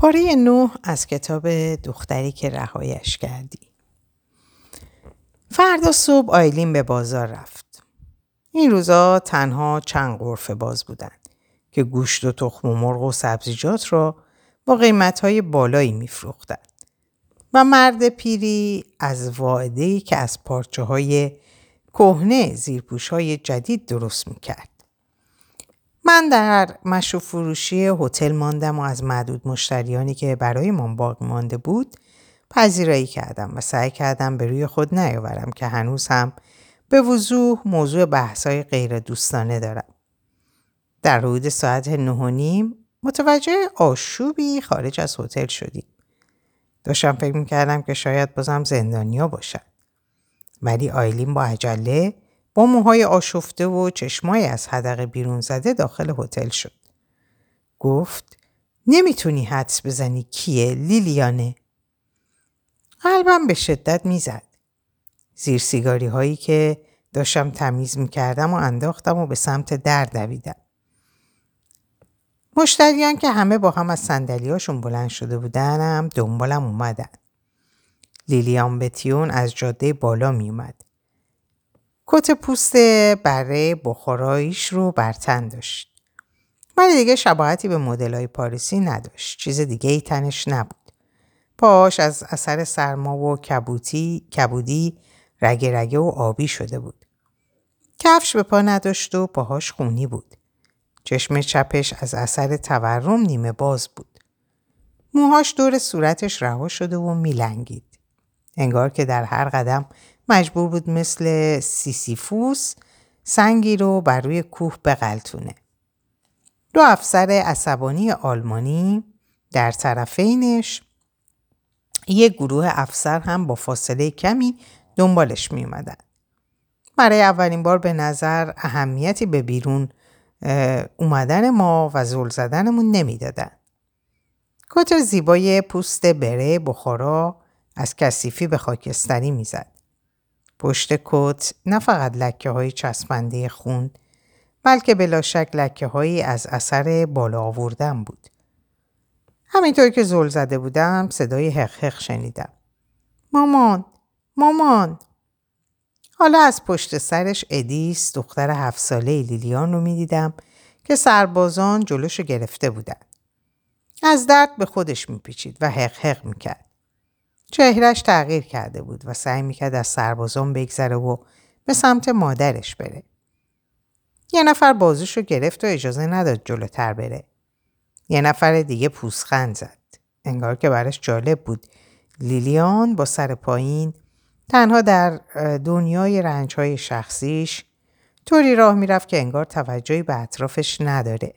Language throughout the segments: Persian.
پاره نو از کتاب دختری که رهایش کردی فردا صبح آیلین به بازار رفت. این روزا تنها چند غرفه باز بودند که گوشت و تخم و مرغ و سبزیجات را با قیمتهای بالایی میفروختند. و مرد پیری از واعده که از پارچه های کهنه زیرپوش های جدید درست می‌کرد. من در مشروب فروشی هتل ماندم و از معدود مشتریانی که برای من باقی مانده بود پذیرایی کردم و سعی کردم به روی خود نیاورم که هنوز هم به وضوح موضوع بحثای غیر دوستانه دارم. در حدود ساعت نه و نیم متوجه آشوبی خارج از هتل شدیم. داشتم فکر می‌کردم که شاید بازم زندانیا باشد. ولی آیلین با عجله با موهای آشفته و چشمای از حدقه بیرون زده داخل هتل شد. گفت نمی‌تونی حدس بزنی کیه لیلیانه. قلبم به شدت می‌زد. زیر سیگاری هایی که داشتم تمیز می‌کردم و انداختم و به سمت در دویدم. مشتریان که همه با هم از سندلیاشون بلند شده بودنم دنبالم اومدن. لیلیان بتیون از جاده بالا می اومد. کت پوست بره بخاراییش رو برتن داشت. ولی دیگه شباهتی به های پاریسی نداشت. چیز دیگه ای تنش نبود. پاش از اثر سرما و کبوتی، کبودی رگه رگه و آبی شده بود. کفش به پا نداشت و پاهاش خونی بود. چشم چپش از اثر تورم نیمه باز بود. موهاش دور صورتش رها شده و میلنگید. انگار که در هر قدم مجبور بود مثل سیسیفوس سنگی رو بر روی کوه بغلتونه. دو افسر عصبانی آلمانی در طرفینش یک گروه افسر هم با فاصله کمی دنبالش می اومدن. برای اولین بار به نظر اهمیتی به بیرون اومدن ما و زل زدنمون نمی‌دادن. کت زیبای پوست بره بخارا از کثیفی به خاکستری می‌زد. پشت کت نه فقط لکه های چسبنده خون بلکه بلا شک لکه هایی از اثر بالا آوردن بود. همینطور که زل زده بودم صدای حق شنیدم. مامان مامان حالا از پشت سرش ادیس دختر هفت ساله لیلیان رو می‌دیدم که سربازان جلوشو گرفته بودن. از درد به خودش میپیچید و حق حق می‌کرد. چهرش تغییر کرده بود و سعی می‌کرد از سربازان بگذره و به سمت مادرش بره. یه نفر بازوش رو گرفت و اجازه نداد جلوتر بره. یه نفر دیگه پوسخند زد. انگار که برش جالب بود. لیلیان با سر پایین تنها در دنیای رنجهای شخصیش طوری راه می‌رفت که انگار توجهی به اطرافش نداره.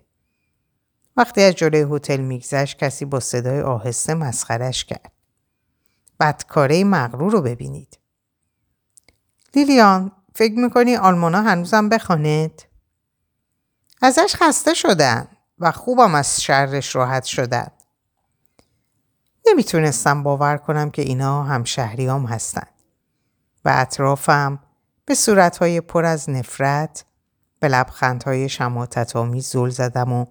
وقتی از جلوی هتل میگذشت کسی با صدای آهسته مسخرش کرد. بدکاره مغرور رو ببینید. لیلیان فکر می‌کنی آلمانا هنوزم بخواند؟ ازش خسته شدن و خوبم از شرش راحت شدن. نمی‌تونستم باور کنم که اینا هم شهریام هستن. و اطرافم به صورتهای پر از نفرت به لبخندهای شماتت آمیز زل زدم و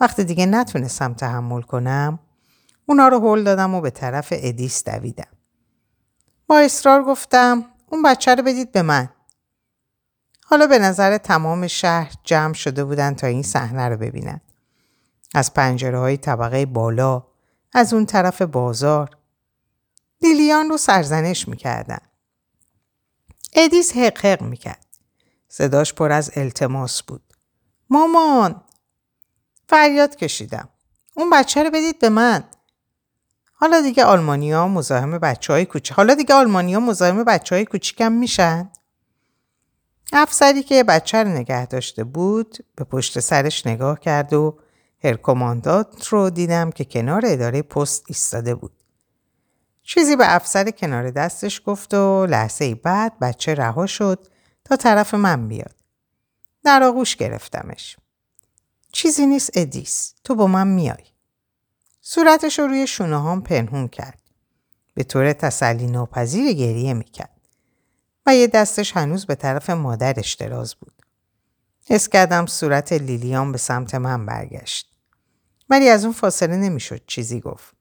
وقتی دیگه نتونستم تحمل کنم اونا رو هل دادم و به طرف ادیس دویدم. با اصرار گفتم اون بچه رو بدید به من. حالا به نظر تمام شهر جمع شده بودن تا این صحنه رو ببینن. از پنجره های طبقه بالا، از اون طرف بازار. لیلیان رو سرزنش می‌کردن. ادیس حق حق می‌کرد. صداش پر از التماس بود. مامان! فریاد کشیدم. اون بچه رو بدید به من. حالا دیگه آلمانیا مزاحم بچه های کوچیک حالا دیگه آلمانیا مزاحم بچه های کوچیکم میشن افسری که بچه رو نگه داشته بود به پشت سرش نگاه کرد و هرکماندات رو دیدم که کنار اداره پست ایستاده بود. چیزی به افسر کنار دستش گفت و لحظه بعد بچه رها شد تا طرف من بیاد. در آغوش گرفتمش. چیزی نیست ادیس. تو با من میای. صورتش رو روی شونه هم پنهون کرد. به طور تسلی ناپذیر گریه می‌کرد. و یه دستش هنوز به طرف مادرش دراز بود. حس کردم صورت لیلیان به سمت من برگشت. ولی از اون فاصله نمی‌شد چیزی گفت.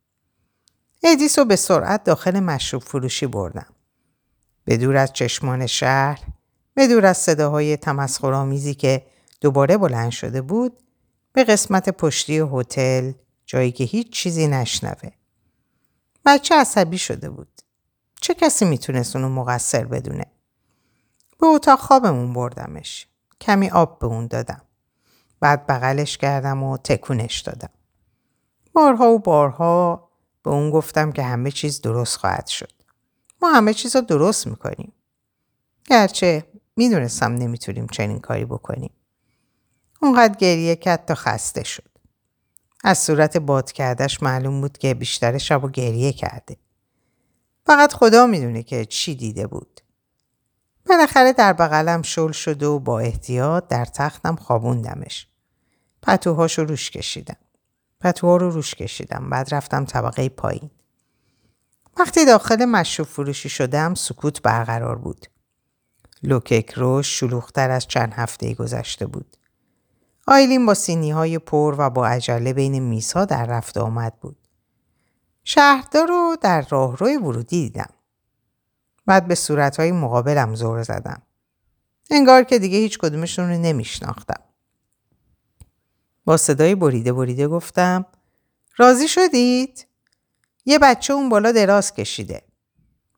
ادیس رو به سرعت داخل مشروب فروشی بردم. به دور از چشمان شهر، به دور از صداهای تمسخرآمیزی که دوباره بلند شده بود، به قسمت پشتی هتل جایی که هیچ چیزی نشنوه. بچه عصبی شده بود. چه کسی می‌تونست اونو مقصر بدونه؟ به اتاق خوابمون بردمش. کمی آب به اون دادم. بعد بغلش کردم و تکونش دادم. بارها و بارها به اون گفتم که همه چیز درست خواهد شد. ما همه چیز رو درست می‌کنیم. گرچه می‌دونستم نمی‌تونیم چنین کاری بکنیم. اونقدر گریه کرد تا خسته شد. از صورت باد کردش معلوم بود که بیشتر شب و گریه کرده. فقط خدا می‌دونه که چی دیده بود. بالاخره در بغلم شل شده و با احتیاط در تختم خوابوندمش. پتوهاشو روش کشیدم. پتوها رو روش کشیدم. بعد رفتم طبقه پایین. وقتی داخل مشروب فروشی شدم سکوت برقرار بود. لوکک روش شلوغتر از چند هفته گذشته بود. آیلین با سینی های پر و با عجله بین میزها در رفت آمد بود. شهردار رو در راهروی ورودی دیدم. بعد به صورتهای مقابلم زور زدم. انگار که دیگه هیچ کدومشون رو نمیشناختم. با صدای بریده بریده گفتم راضی شدید؟ یه بچه اون بالا دراز کشیده.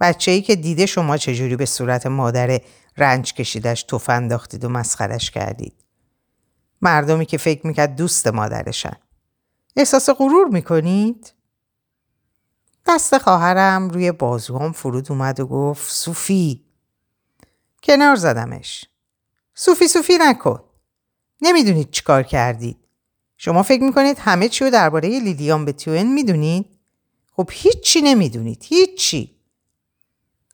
بچه ای که دیده شما چجوری به صورت مادر رنج کشیدش توف انداختید و مسخرش کردید. مردمی که فکر می‌کرد دوست مادرشن. احساس غرور می‌کنید؟ دست خواهرم روی بازوام فرود اومد و گفت صوفی کنار زدمش. صوفی صوفی نکن. نمی‌دونید چیکار کردید. شما فکر می‌کنید همه چی رو درباره لیلیان بتوین می‌دونید؟ خب هیچی نمی‌دونید هیچی.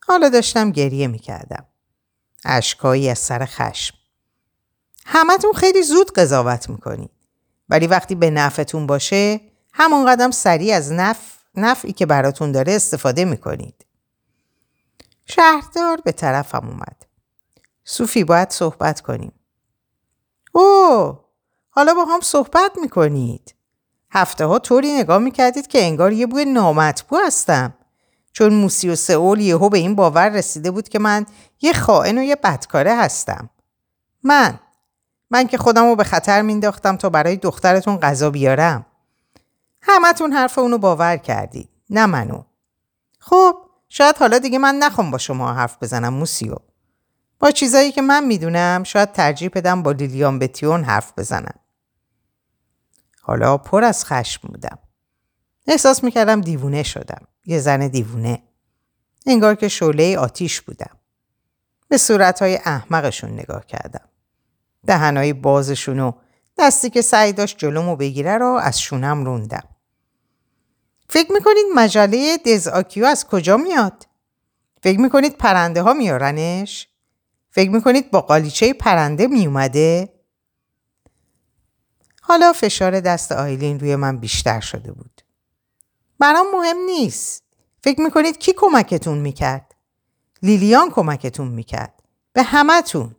حالا داشتم گریه می‌کردم. اشکایی از سر خشم. همتون خیلی زود قضاوت می‌کنید ولی وقتی به نفعتون باشه همون قدم سریع از نفع نفعی که براتون داره استفاده می‌کنید. شهردار به طرفم اومد. صوفی باید صحبت کنیم. او حالا با هم صحبت می‌کنید. هفته ها طوری نگاه می‌کردید که انگار یه بوی نامطبوع هستم. چون موسی و سئول یهو به این باور رسیده بود که من یه خائن و یه بدکاره هستم. من من که خودم رو به خطر مینداختم تا برای دخترتون غذا بیارم. همتون حرف اونو باور کردید نه منو. خب شاید حالا دیگه من نخوام با شما حرف بزنم موسیو. با چیزایی که من می‌دونم شاید ترجیح بدم با لیلیان بتیون حرف بزنم. حالا پر از خشم بودم. احساس می‌کردم دیوونه شدم یه زن دیوونه. انگار که شعله آتیش بودم. به صورتهای احمقشون نگاه کردم. دهنهای بازشون و دستی که سعی داشت جلومو بگیره رو از شونم روندم فکر می‌کنید مجله دزآکیو از کجا میاد؟ فکر می‌کنید پرنده ها میارنش؟ فکر می‌کنید با قالیچه پرنده میومده؟ حالا فشار دست آیلین روی من بیشتر شده بود. برام مهم نیست. فکر می‌کنید کی کمکتون می‌کرد؟ لیلیان کمکتون می‌کرد. به همتون.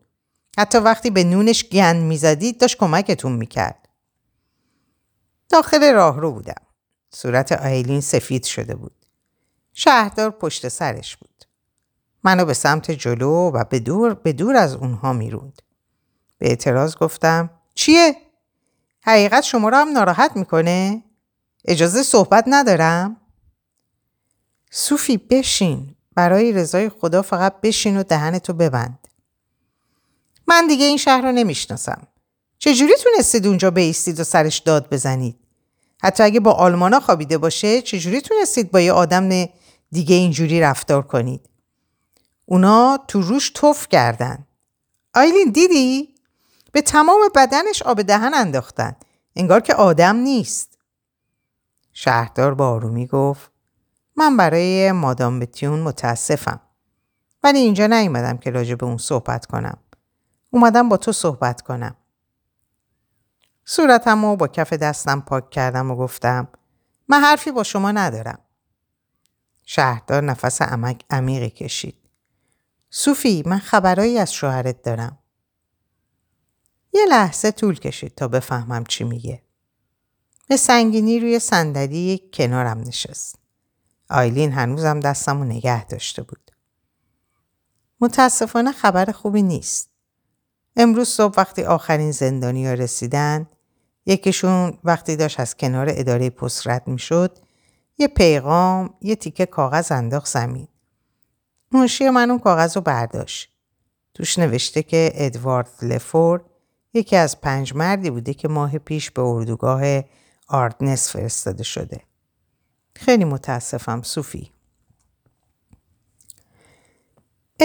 حتی وقتی به نونش گند می‌زدید داشت کمکتون می‌کرد. داخل راه رو بودم. صورت آیلین سفید شده بود. شهردار پشت سرش بود. منو به سمت جلو و به دور, به دور از اونها می‌روند. به اعتراض گفتم چیه؟ حقیقت شما رو هم ناراحت می‌کنه؟ اجازه صحبت ندارم؟ صوفی بشین. برای رضای خدا فقط بشین و دهنتو ببند. من دیگه این شهر رو نمی‌شناسم. چجوری تونستید اونجا بیستید و سرش داد بزنید؟ حتی اگه با آلمانا خوابیده باشه چجوری تونستید با یه آدم دیگه اینجوری رفتار کنید؟ اونا تو روش توف کردن. آیلین دیدی؟ به تمام بدنش آب دهن انداختن. انگار که آدم نیست. شهردار با آرومی گفت من برای مادام بتیون متاسفم. ولی اینجا نیومدم که راجع به اون صحبت کنم. اومدم با تو صحبت کنم. صورتم رو با کف دستم پاک کردم و گفتم من حرفی با شما ندارم. شهردار نفس عمک عمیقی کشید. صوفی من خبرایی از شوهرت دارم. یه لحظه طول کشید تا بفهمم چی میگه. به سنگینی روی صندلی کنارم نشست. آیلین هنوزم دستم نگه داشته بود. متاسفانه خبر خوبی نیست. امروز صبح وقتی آخرین زندانی ها رسیدن یکیشون وقتی داشت از کنار اداره پست رد می شد یه پیغام یه تیکه کاغذ انداخت زمین. منشی من اون کاغذ رو برداشت. توش نوشته که ادوارد لفور یکی از پنج مردی بوده که ماه پیش به اردوگاه آردنس فرستاده شده. خیلی متاسفم صوفی.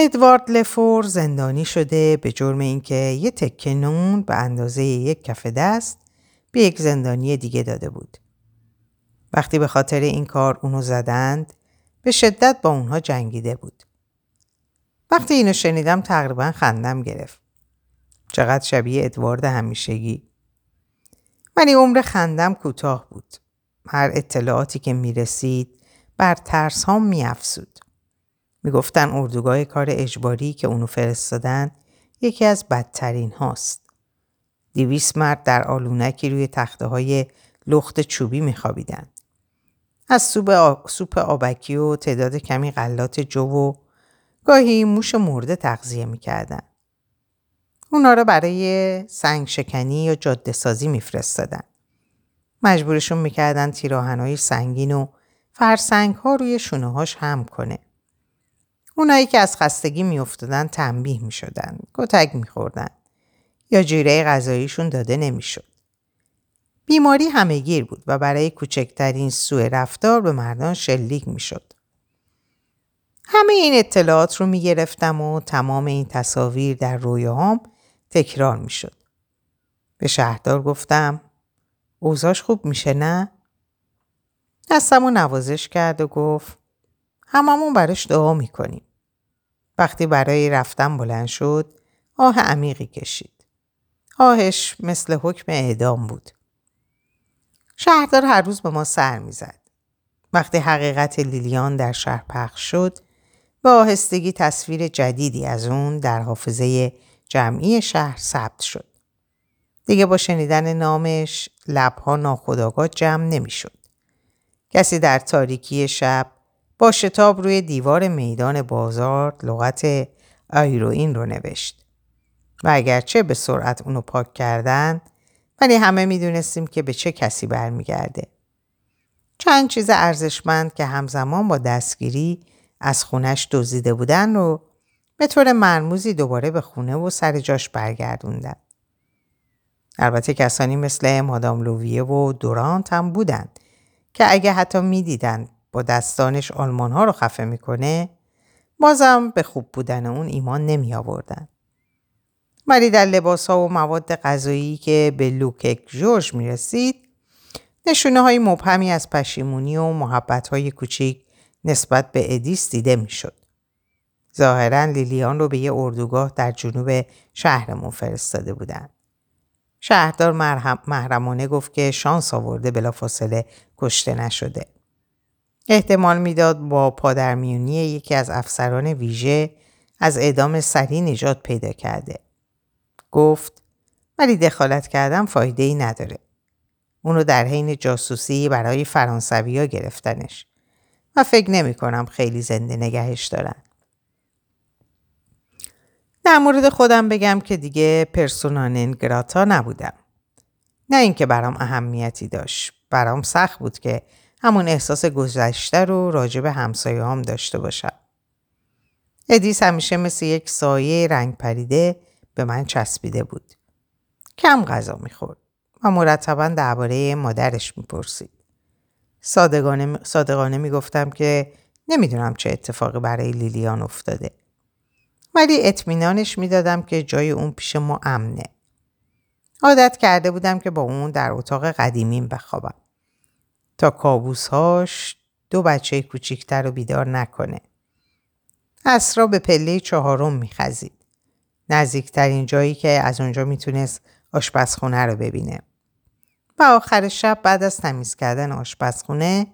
ادوارد لفور زندانی شده به جرم اینکه یه تکه نون به اندازه یک کف دست به یک زندانی دیگه داده بود. وقتی به خاطر این کار اونو زدند به شدت با اونها جنگیده بود. وقتی اینو شنیدم تقریبا خندم گرفت. چقدر شبیه ادوارد همیشگی. ولی عمر خندم کوتاه بود. هر اطلاعاتی که می رسید بر ترس ها می افسود. می گفتن اردوگاه کار اجباری که اونو فرستادن یکی از بدترین هاست. دیویس مرد در آلونکی روی تخته های لخت چوبی می خوابیدن. از سوپ, آبکی و تعداد کمی غلات جو و گاهی موش مرده تغذیه می‌کردن. اونا را برای سنگ شکنی یا جاده سازی میفرستادن. مجبورشون می‌کردن تیراهنهای سنگین و فرسنگ ها روی شونه هاش هم کنه. اونایی که از خستگی میافتادن تنبیه می‌شدن. کتک میخوردن. یا جیره غذاییشون داده نمی‌شد. بیماری همهگیر بود و برای کوچکترین سوء رفتار به مردان شلیک می‌شد. همه این اطلاعات رو می گرفتم و تمام این تصاویر در رویاهام تکرار می شد. به شهردار گفتم اوزاش خوب میشه نه؟ دستم و نوازش کرد و گفت هممون براش دعا می‌کنیم. وقتی برای رفتن بلند شد آه عمیقی کشید. آهش مثل حکم اعدام بود. شهردار هر روز به ما سر می‌زد. وقتی حقیقت لیلیان در شهر پخش شد به آهستگی تصویر جدیدی از اون در حافظه جمعی شهر ثبت شد. دیگه با شنیدن نامش لبها ناخداگاه جمع نمی‌شد. کسی در تاریکی شب با شتاب روی دیوار میدان بازار لغت آیروین رو نوشت. و اگرچه به سرعت اونو پاک کردن ولی همه می‌دونستیم که به چه کسی برمیگرده. چند چیز ارزشمند که همزمان با دستگیری از خونش دزدیده بودن رو به طور مرموزی دوباره به خونه و سر جاش برگردوندن. البته کسانی مثل مادام لوویه و دورانت هم بودند که اگه حتی می‌دیدند با دستانش آلمان ها رو خفه می‌کنه بازم به خوب بودن اون ایمان نمی آوردن. ولی در لباس ها و مواد غذایی که به لوکک جورج می رسید نشونه های مبهمی از پشیمونی و محبت های کوچیک نسبت به ادیس دیده می‌شد. ظاهرا لیلیان رو به یه اردوگاه در جنوب شهرمون فرستاده بودن. شهردار محرمانه گفت که شانس آورده بلافاصله کشته نشده. احتمال می‌داد با پادرمیونی یکی از افسران ویژه از اعدام سریع نجات پیدا کرده. گفت ولی دخالت کردن فایده ای نداره. اونو در حین جاسوسی برای فرانسوی ها گرفتنش. و فکر نمی کنم خیلی زنده نگهش دارن. در مورد خودم بگم که دیگه پرسونانین گراتا نبودم. نه اینکه برام اهمیتی داشت. برام سخت بود که همون احساس گذشته رو راجع به همسایه هم داشته باشم. ادیس همیشه مثل یک سایه رنگ پریده به من چسبیده بود. کم غذا می‌خورد و مرتبا درباره مادرش می‌پرسید. صادقانه, صادقانه می‌گفتم که نمی‌دونم چه اتفاقی برای لیلیان افتاده. ولی اطمینانش می‌دادم که جای اون پیش ما امنه. عادت کرده بودم که با اون در اتاق قدیمیم بخوابم. تا کابوسهاش دو بچه کوچیکتر رو بیدار نکنه. اسرا به پله چهارم میخزید. نزدیکترین جایی که از اونجا می‌تونست آشپزخونه رو ببینه. و آخر شب بعد از تمیز کردن آشپزخونه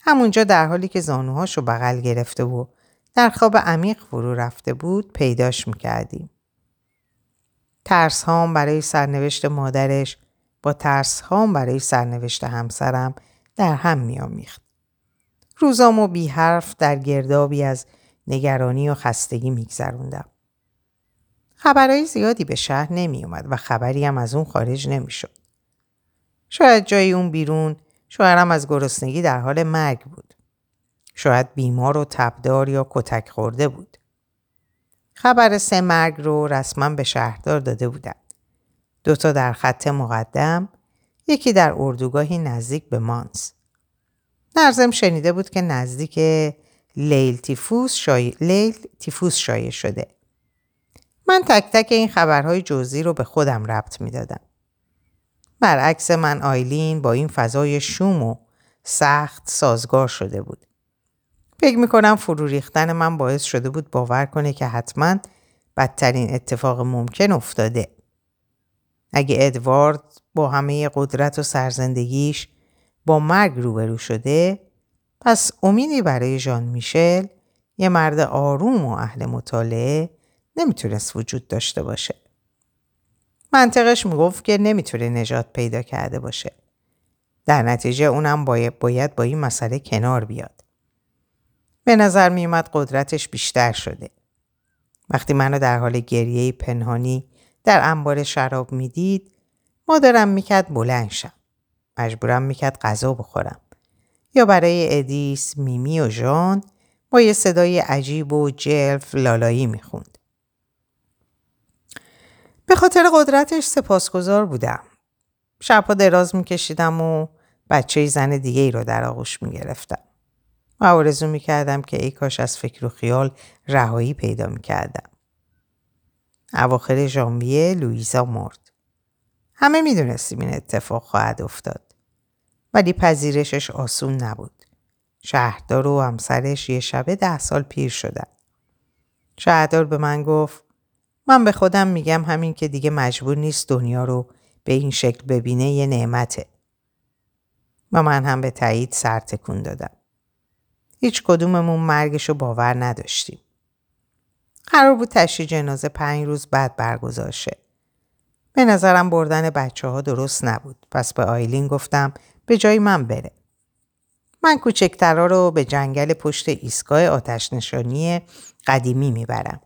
همونجا در حالی که زانوهاشو بغل گرفته و در خواب عمیق فرو رفته بود پیداش می‌کردیم. ترس هام برای سرنوشت مادرش با ترس هام برای سرنوشت همسرم در هم میآمیخت. روزامو بی حرف در گردابی از نگرانی و خستگی میگذروندم. خبرهای زیادی به شهر نمی اومد و خبری هم از اون خارج نمی شد. شاید جای اون بیرون شوهرم از گرسنگی در حال مرگ بود. شاید بیمار و تبدار یا کتک خورده بود. خبر سه مرگ رو رسما به شهردار داده بودن. دوتا در خط مقدم، یکی در اردوگاهی نزدیک به مانس. نرزم شنیده بود که نزدیک لیل تیفوس شای... لیل تیفوس شایع شده. من تک تک این خبرهای جزئی رو به خودم ربط می‌دادم. برعکس من آیلین با این فضای شوم و سخت سازگار شده بود. فکر می‌کنم فرو ریختن من باعث شده بود باور کنه که حتما بدترین اتفاق ممکن افتاده. اگه ادوارد با همه قدرت و سرزندگیش با مرگ روبرو شده پس امیدی برای ژان میشل یه مرد آروم و اهل مطالعه نمی‌تونست وجود داشته باشه. منطقش می‌گفت که نمی‌تونه نجات پیدا کرده باشه. در نتیجه اونم باید, باید با این مسئله کنار بیاد. به نظر میومد قدرتش بیشتر شده. وقتی منو در حال گریه پنهانی در انبار شراب می‌دید مادرم می‌کرد بلند شم. مجبورم می‌کرد غذا بخورم. یا برای ادیس، میمی و ژان با یه صدای عجیب و جلف لالایی می‌خوند. به خاطر قدرتش سپاسگزار بودم. شبها دراز میکشیدم و بچه زن دیگه ای رو در آغوش می‌گرفتم. و آرزو می‌کردم که ای کاش از فکر و خیال رهایی پیدا می‌کردم. اواخر ژانویه لویزا مرد. همه می‌دونستیم این اتفاق خواهد افتاد. ولی پذیرشش آسون نبود. شهردار و همسرش یه شبه ده سال پیر شدن. شهردار به من گفت من به خودم میگم همین که دیگه مجبور نیست دنیا رو به این شکل ببینه یه نعمته. و من هم به تایید سر تکون دادم. هیچ کدوممون مرگش رو باور نداشتیم. قرار بود تشریح جنازه پنج روز بعد برگزار شه. به نظرم بردن بچه ها درست نبود. پس به آیلین گفتم به جای من بره. من کوچکترا رو به جنگل پشت ایستگاه آتش نشانی قدیمی می‌برم.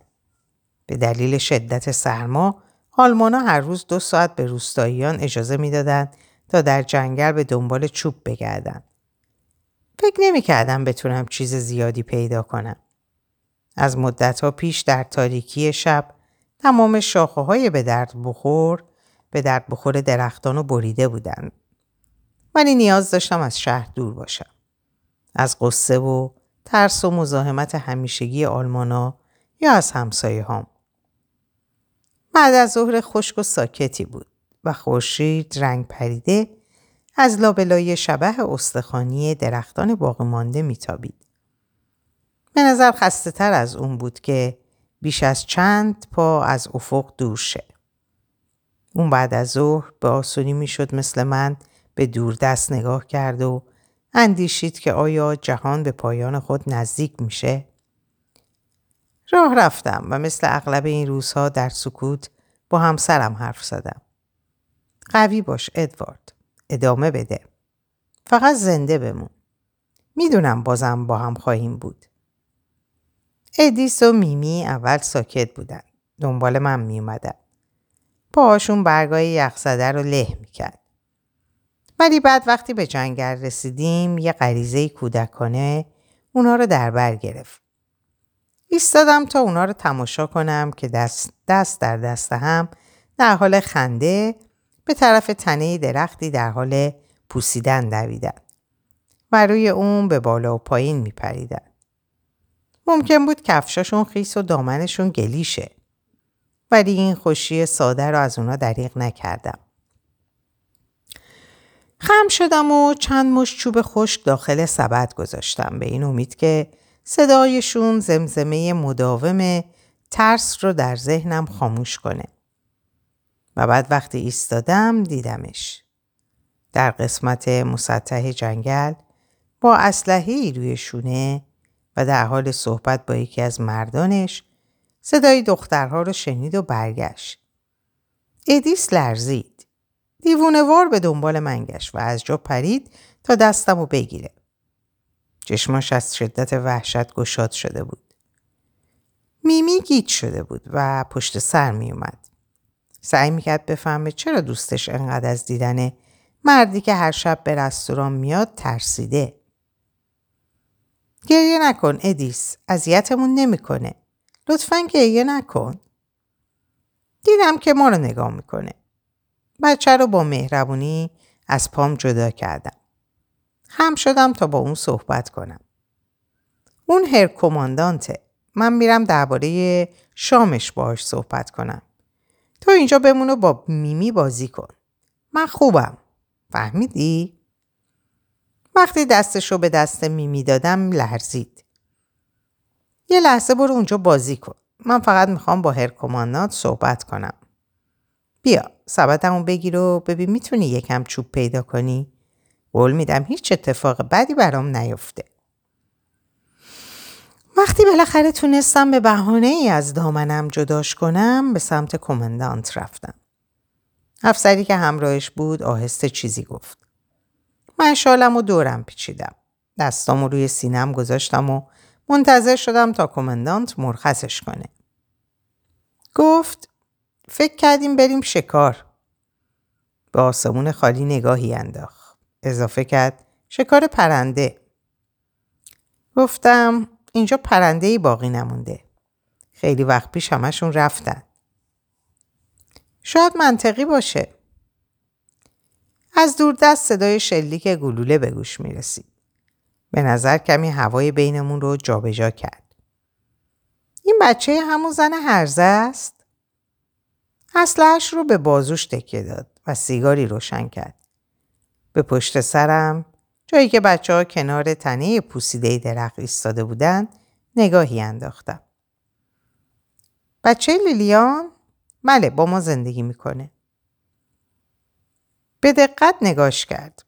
به دلیل شدت سرما آلمانا هر روز دو ساعت به روستاییان اجازه می‌دادند تا در جنگل به دنبال چوب بگردن. فکر نمی کردم بتونم چیز زیادی پیدا کنم. از مدتها پیش در تاریکی شب تمام شاخه های به درد بخور به درد بخور درختان رو بریده بودند. ولی نیاز داشتم از شهر دور باشم. از قصه و ترس و مزاحمت همیشگی آلمانا یا از همسایه هام. بعد از ظهر خشک و ساکتی بود و خورشید رنگ پریده از لابلای شبه استخانی درختان باقی مانده میتابید. به نظر خسته تر از اون بود که بیش از چند پا از افق دور شه. اون بعد از ظهر به آسونی می‌شد مثل من به دوردست نگاه کرد و اندیشید که آیا جهان به پایان خود نزدیک میشه؟ راه رفتم و مثل اغلب این روزها در سکوت با همسرم حرف زدم. قوی باش ادوارد. ادامه بده. فقط زنده بمون. می‌دونم بازم با هم خواهیم بود. ادیس و میمی اول ساکت بودن. دنبال من می اومدن. پاهاشون برگای یخزده رو له می‌کرد. ولی بعد وقتی به جنگل رسیدیم یه غریزه کودکانه اونا رو در بر گرفت. ایستادم تا اونا رو تماشا کنم که دست, دست در دست هم در حال خنده به طرف تنه درختی در حال پوسیدن دویدن و روی اون به بالا و پایین میپریدن. ممکن بود کفشاشون خیس و دامنشون گلیشه. ولی این خوشی ساده رو از اونا دریغ نکردم. خم شدم و چند مش چوب خشک داخل سبد گذاشتم به این امید که صدایشون زمزمه مداوم ترس رو در ذهنم خاموش کنه. و بعد وقتی ایستادم دیدمش. در قسمت مسطح جنگل با اسلحه روی شونه و در حال صحبت با یکی از مردانش صدای دخترها رو شنید و برگشت. ادیس لرزید. دیوونه‌وار به دنبال من گشت و از جا پرید تا دستم رو بگیره. چشماش از شدت وحشت گشاد شده بود. میمی گیج شده بود و پشت سر می اومد. سعی می‌کرد بفهمه چرا دوستش انقدر از دیدن مردی که هر شب به رستوران میاد ترسیده. گریه نکن ادیس. اذیتمون نمی‌کنه. لطفا گریه نکن. دیدم که ما رو نگاه می‌کنه. بچه رو با مهربونی از پام جدا کردم. هم شدم تا با اون صحبت کنم. اون هر کماندانته. من میرم درباره شامش باهاش صحبت کنم. تو اینجا بمونو با میمی بازی کن. من خوبم. فهمیدی؟ وقتی دستشو به دست میمی دادم لرزید. یه لحظه برو اونجا بازی کن. من فقط می‌خوام با هر کماندانت صحبت کنم. بیا سبدمو بگیر و ببین می‌تونی یکم چوب پیدا کنی؟ قول میدم هیچ اتفاق بدی برام نیفته. وقتی بالاخره تونستم به بهانه ای از دامنم جداش کنم به سمت کمندانت رفتم. افسری که همراهش بود آهسته چیزی گفت. من شالم و دورم پیچیدم. دستامو روی سینم گذاشتم و منتظر شدم تا کمندانت مرخصش کنه. گفت فکر کردیم بریم شکار. به آسمون خالی نگاهی انداخت. اضافه کرد شکار پرنده. گفتم اینجا پرنده ای باقی نمونده. خیلی وقت پیش همشون رفتن. شاید منطقی باشه. از دور دست صدای شلیک گلوله به گوش می رسید. به نظر کمی هوای بینمون رو جابجا کرد. این بچه همون زن هرزه است؟ اسلحش رو به بازوش تکیه داد و سیگاری روشن کرد. به پشت سرم جایی که بچه ها کنار تنه پوسیده درخت ایستاده بودن نگاهی انداختم. بچه لیلیان؟ بله با ما زندگی می‌کنه. به دقت نگاش کرد.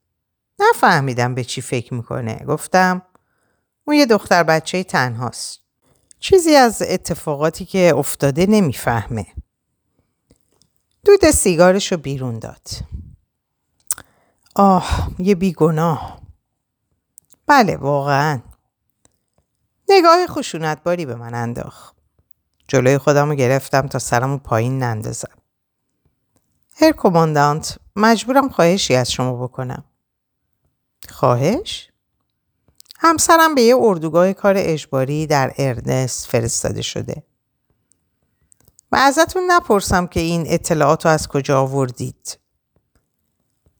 نفهمیدم به چی فکر می‌کنه. گفتم اون یه دختر بچه تنهاست. چیزی از اتفاقاتی که افتاده نمی‌فهمه. دود سیگارش رو بیرون داد. آه یه بیگناه. بله واقعا. نگاه خشونتباری به من انداخت. جلوی خودم رو گرفتم تا سرمو پایین نندازم. هر کماندانت مجبورم خواهشی از شما بکنم. خواهش؟ همسرم به یه اردوگاه کار اجباری در ارنست فرستاده شده. و ازتون نپرسم که این اطلاعات رو از کجا آوردید.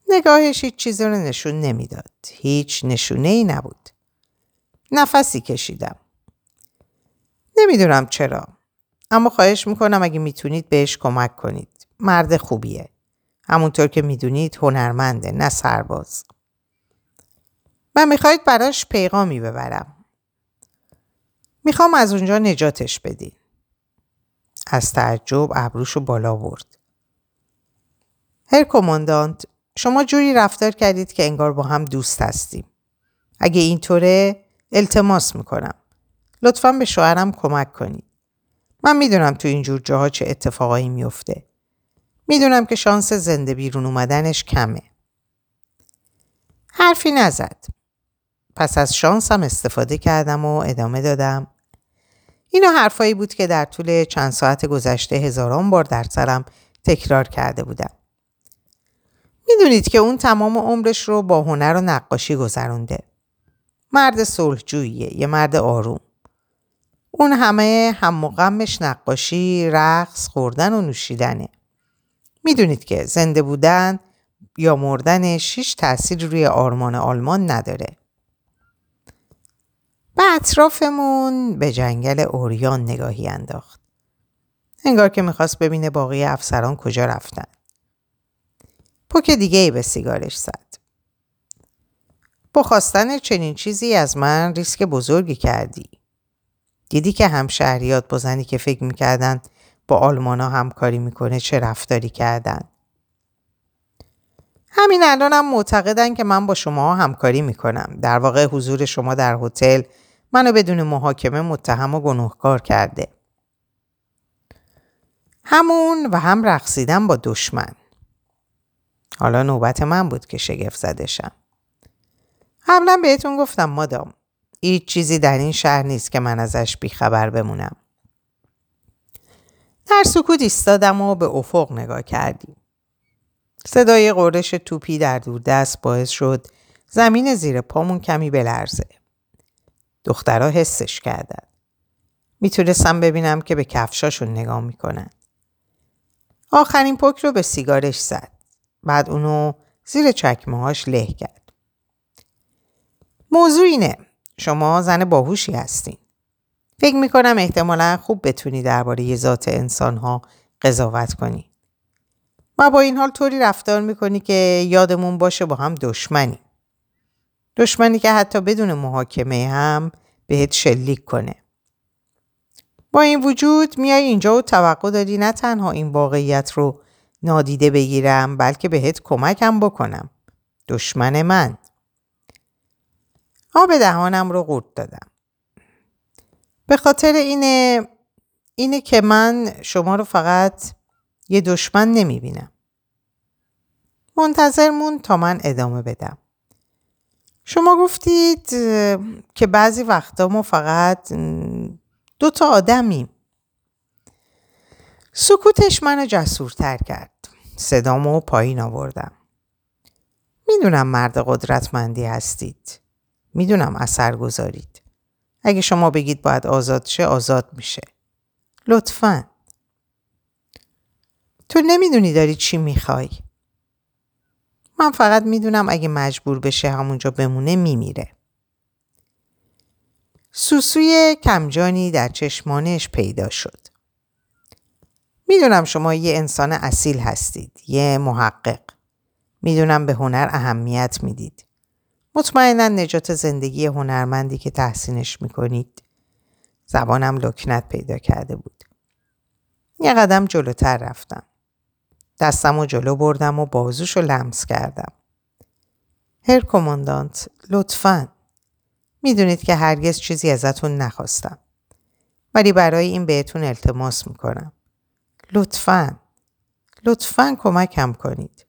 نگاهش هیچ چیزی رو نشون نمی‌داد. هیچ نشونه ای نبود. نفسی کشیدم. نمی‌دونم چرا. اما خواهش می‌کنم اگه می‌تونید بهش کمک کنید. مرد خوبیه. همونطور که می‌دونید هنرمنده نه سرباز. من می‌خواید براش پیغامی ببرم. می‌خوام از اونجا نجاتش بدین. از تعجب ابروشو بالا برد. هر کماندانت شما جوری رفتار کردید که انگار با هم دوست هستیم. اگه اینطوره التماس می‌کنم. لطفا به شوهرم کمک کنید. من می‌دونم تو اینجور جاها چه اتفاقایی میفته. می‌دونم که شانس زنده بیرون اومدنش کمه. حرفی نزد. پس از شانسم استفاده کردم و ادامه دادم. اینا حرفایی بود که در طول چند ساعت گذشته هزاران بار در سرم تکرار کرده بودم. می‌دونید که اون تمام عمرش رو با هنر و نقاشی گذرونده. مرد صلحجوییه، یه مرد آروم. اون همه هم غمش نقاشی، رقص، خوردن و نوشیدنه. می‌دونید که زنده بودن یا مردنش هیچ تاثیر روی آرمان آلمان نداره. به اطرافمون به جنگل اوریان نگاهی انداخت. انگار که می‌خواست ببینه باقی افسران کجا رفتن. پوک دیگه ای به سیگارش زد. با خواستن چنین چیزی از من ریسک بزرگی کردی. دیدی که همشهریات با زنی که فکر می‌کردن با آلمانا همکاری می‌کنه چه رفتاری کردن. همین الانم هم معتقدن که من با شما همکاری می‌کنم. در واقع حضور شما در هتل منو بدون محاکمه متهم و گناهکار کرده. همون و هم رقصیدن با دشمن. حالا نوبت من بود که شگفت زده شم. قبلا بهتون گفتم مادام هیچ چیزی در این شهر نیست که من ازش بیخبر بمونم. در سکوت ایستادم و به افق نگاه کردیم. صدای قرش توپی در دست باعث شد زمین زیر پامون کمی بلرزه. دخترها حسش کردن. می‌تونستم ببینم که به کفشاشون نگاه می‌کنن. آخرین پک رو به سیگارش زد. بعد اونو زیر چکمه له کرد. موضوع اینه. شما زن باهوشی هستین. فکر می‌کنم احتمالا خوب بتونی درباره ذات انسان ها قضاوت کنی. و با این حال طوری رفتار می‌کنی که یادمون باشه با هم دشمنی. دشمنی که حتی بدون محاکمه هم بهت شلیک کنه. با این وجود میای اینجا و توقع داری نه تنها این واقعیت رو نادیده بگیرم بلکه بهت کمکم بکنم. دشمن من. آب دهانم رو قورت دادم. به خاطر اینه اینه که من شما رو فقط یه دشمن نمی‌بینم. منتظر مون تا من ادامه بدم. شما گفتید که بعضی وقتا ما فقط دو تا آدمیم. سکوتش منو جسورتر کرد. صدامو پایین آوردم. می‌دونم مرد قدرتمندی هستید. می‌دونم اثر گذارید. اگه شما بگید باید آزاد شه آزاد میشه. لطفا. تو نمی‌دونی داری چی می‌خوای. من فقط می‌دونم اگه مجبور بشه همونجا بمونه میمیره. سوسوی کمجانی در چشمانش پیدا شد. می‌دونم شما یه انسان اصیل هستید. یه محقق. می‌دونم به هنر اهمیت می‌دید. مطمئنا نجات زندگی هنرمندی که تحسینش می‌کنید. زبانم لکنت پیدا کرده بود. یه قدم جلوتر رفتم. دستم و جلو بردم و بازوش رو لمس کردم. هر کماندانت لطفاً می‌دونید که هرگز چیزی ازتون نخواستم. ولی برای این بهتون التماس می‌کنم. لطفاً لطفاً کمکم کنید.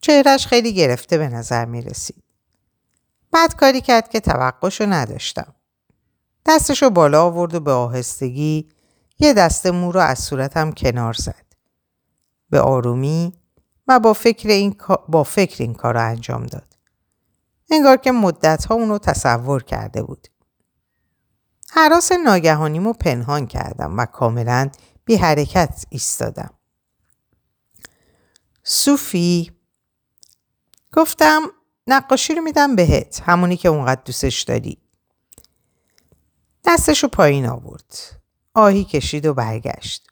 چهرش خیلی گرفته به نظر می رسید. بعد کاری کرد که توقعشو نداشتم. دستشو بالا آورد و به آهستگی یه دست مو رو از صورتم کنار زد. به آرومی و با فکر این, با فکر این کار رو انجام داد. انگار که مدت ها اونو تصور کرده بود. حراس ناگهانیمو پنهان کردم و کاملا بی حرکت ایستادم. صوفی گفتم نقاشی رو میدم بهت همونی که اونقدر دوستش داری. دستشو پایین آورد. آهی کشید و برگشت.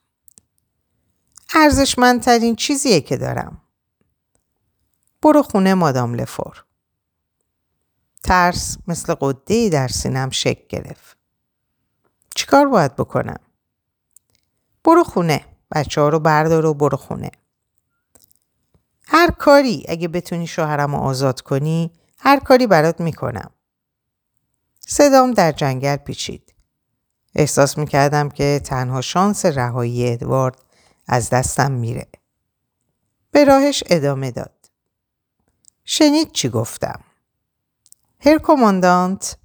ارزشمندترین چیزیه که دارم. برو خونه مادام لفور. ترس مثل قده در سینم شک گرفت. چیکار باید بکنم؟ برو خونه. بچه ها رو بردار و برو خونه. هر کاری اگه بتونی شوهرم رو آزاد کنی هر کاری برات می‌کنم. صدام در جنگل پیچید. احساس می‌کردم که تنها شانس رهایی ادوارد از دستم میره. به راهش ادامه داد. شنید چی گفتم؟ هر کماندانت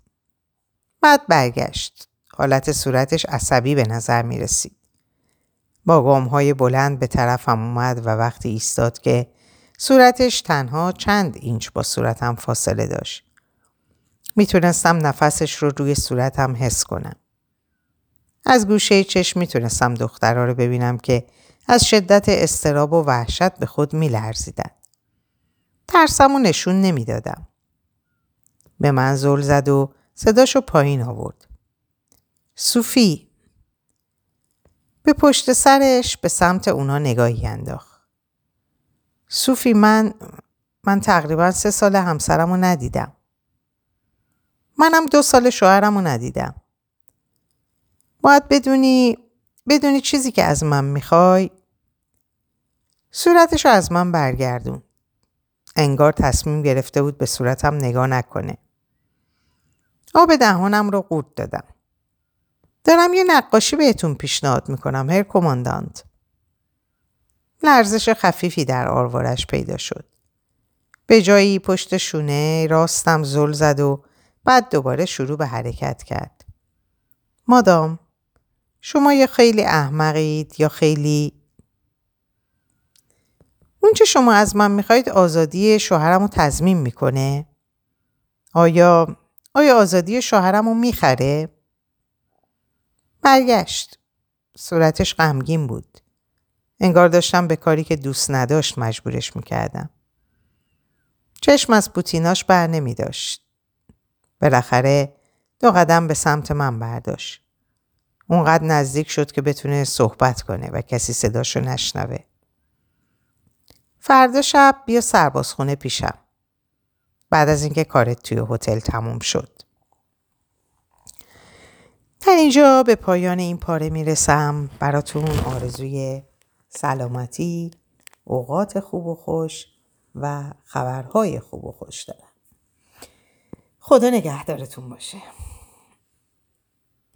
بعد برگشت. حالت صورتش عصبی به نظر می رسید. با گام های بلند به طرفم اومد و وقتی ایستاد که صورتش تنها چند اینچ با صورتم فاصله داشت. می‌تونستم نفسش رو روی صورتم حس کنم. از گوشه چشم می‌تونستم دخترها رو ببینم که از شدت استراب و وحشت به خود میلرزیدن. ترسم و نشون نمی‌دادم. به من زل زد و صداشو پایین آورد. صوفی به پشت سرش به سمت اونا نگاهی انداخت. صوفی من من تقریبا سه سال همسرم رو ندیدم. منم دو سال شوهرم رو ندیدم. باید بدونی بدونی چیزی که از من می‌خوای صورتش رو از من برگردون. انگار تصمیم گرفته بود به صورتم نگاه نکنه. آب دهانم رو قورت دادم. دارم یه نقاشی بهتون پیشنهاد می‌کنم هر کماندانت. لرزش خفیفی در آروارش پیدا شد. به جایی پشت شونه راستم زل زد و بعد دوباره شروع به حرکت کرد. مادام شما یا خیلی احمقید یا خیلی اون چه شما از من می‌خواید آزادی شوهرم رو تضمین می‌کنه؟ آیا آیا آزادی شوهرم رو می‌خره؟ برگشت. صورتش غمگین بود. انگار داشتم به کاری که دوست نداشت مجبورش می‌کردم. چشم از پوتیناش بر نمی داشت. بالاخره دو قدم به سمت من برداشت. اونقدر نزدیک شد که بتونه صحبت کنه و کسی صداشو نشنوه. فردا شب بیا سربازخونه پیشم. بعد از اینکه کارت توی هتل تموم شد. در اینجا به پایان این پاره می‌رسم براتون آرزوی سلامتی، اوقات خوب و خوش و خبرهای خوب و خوش دارم. خدا نگهدارتون باشه.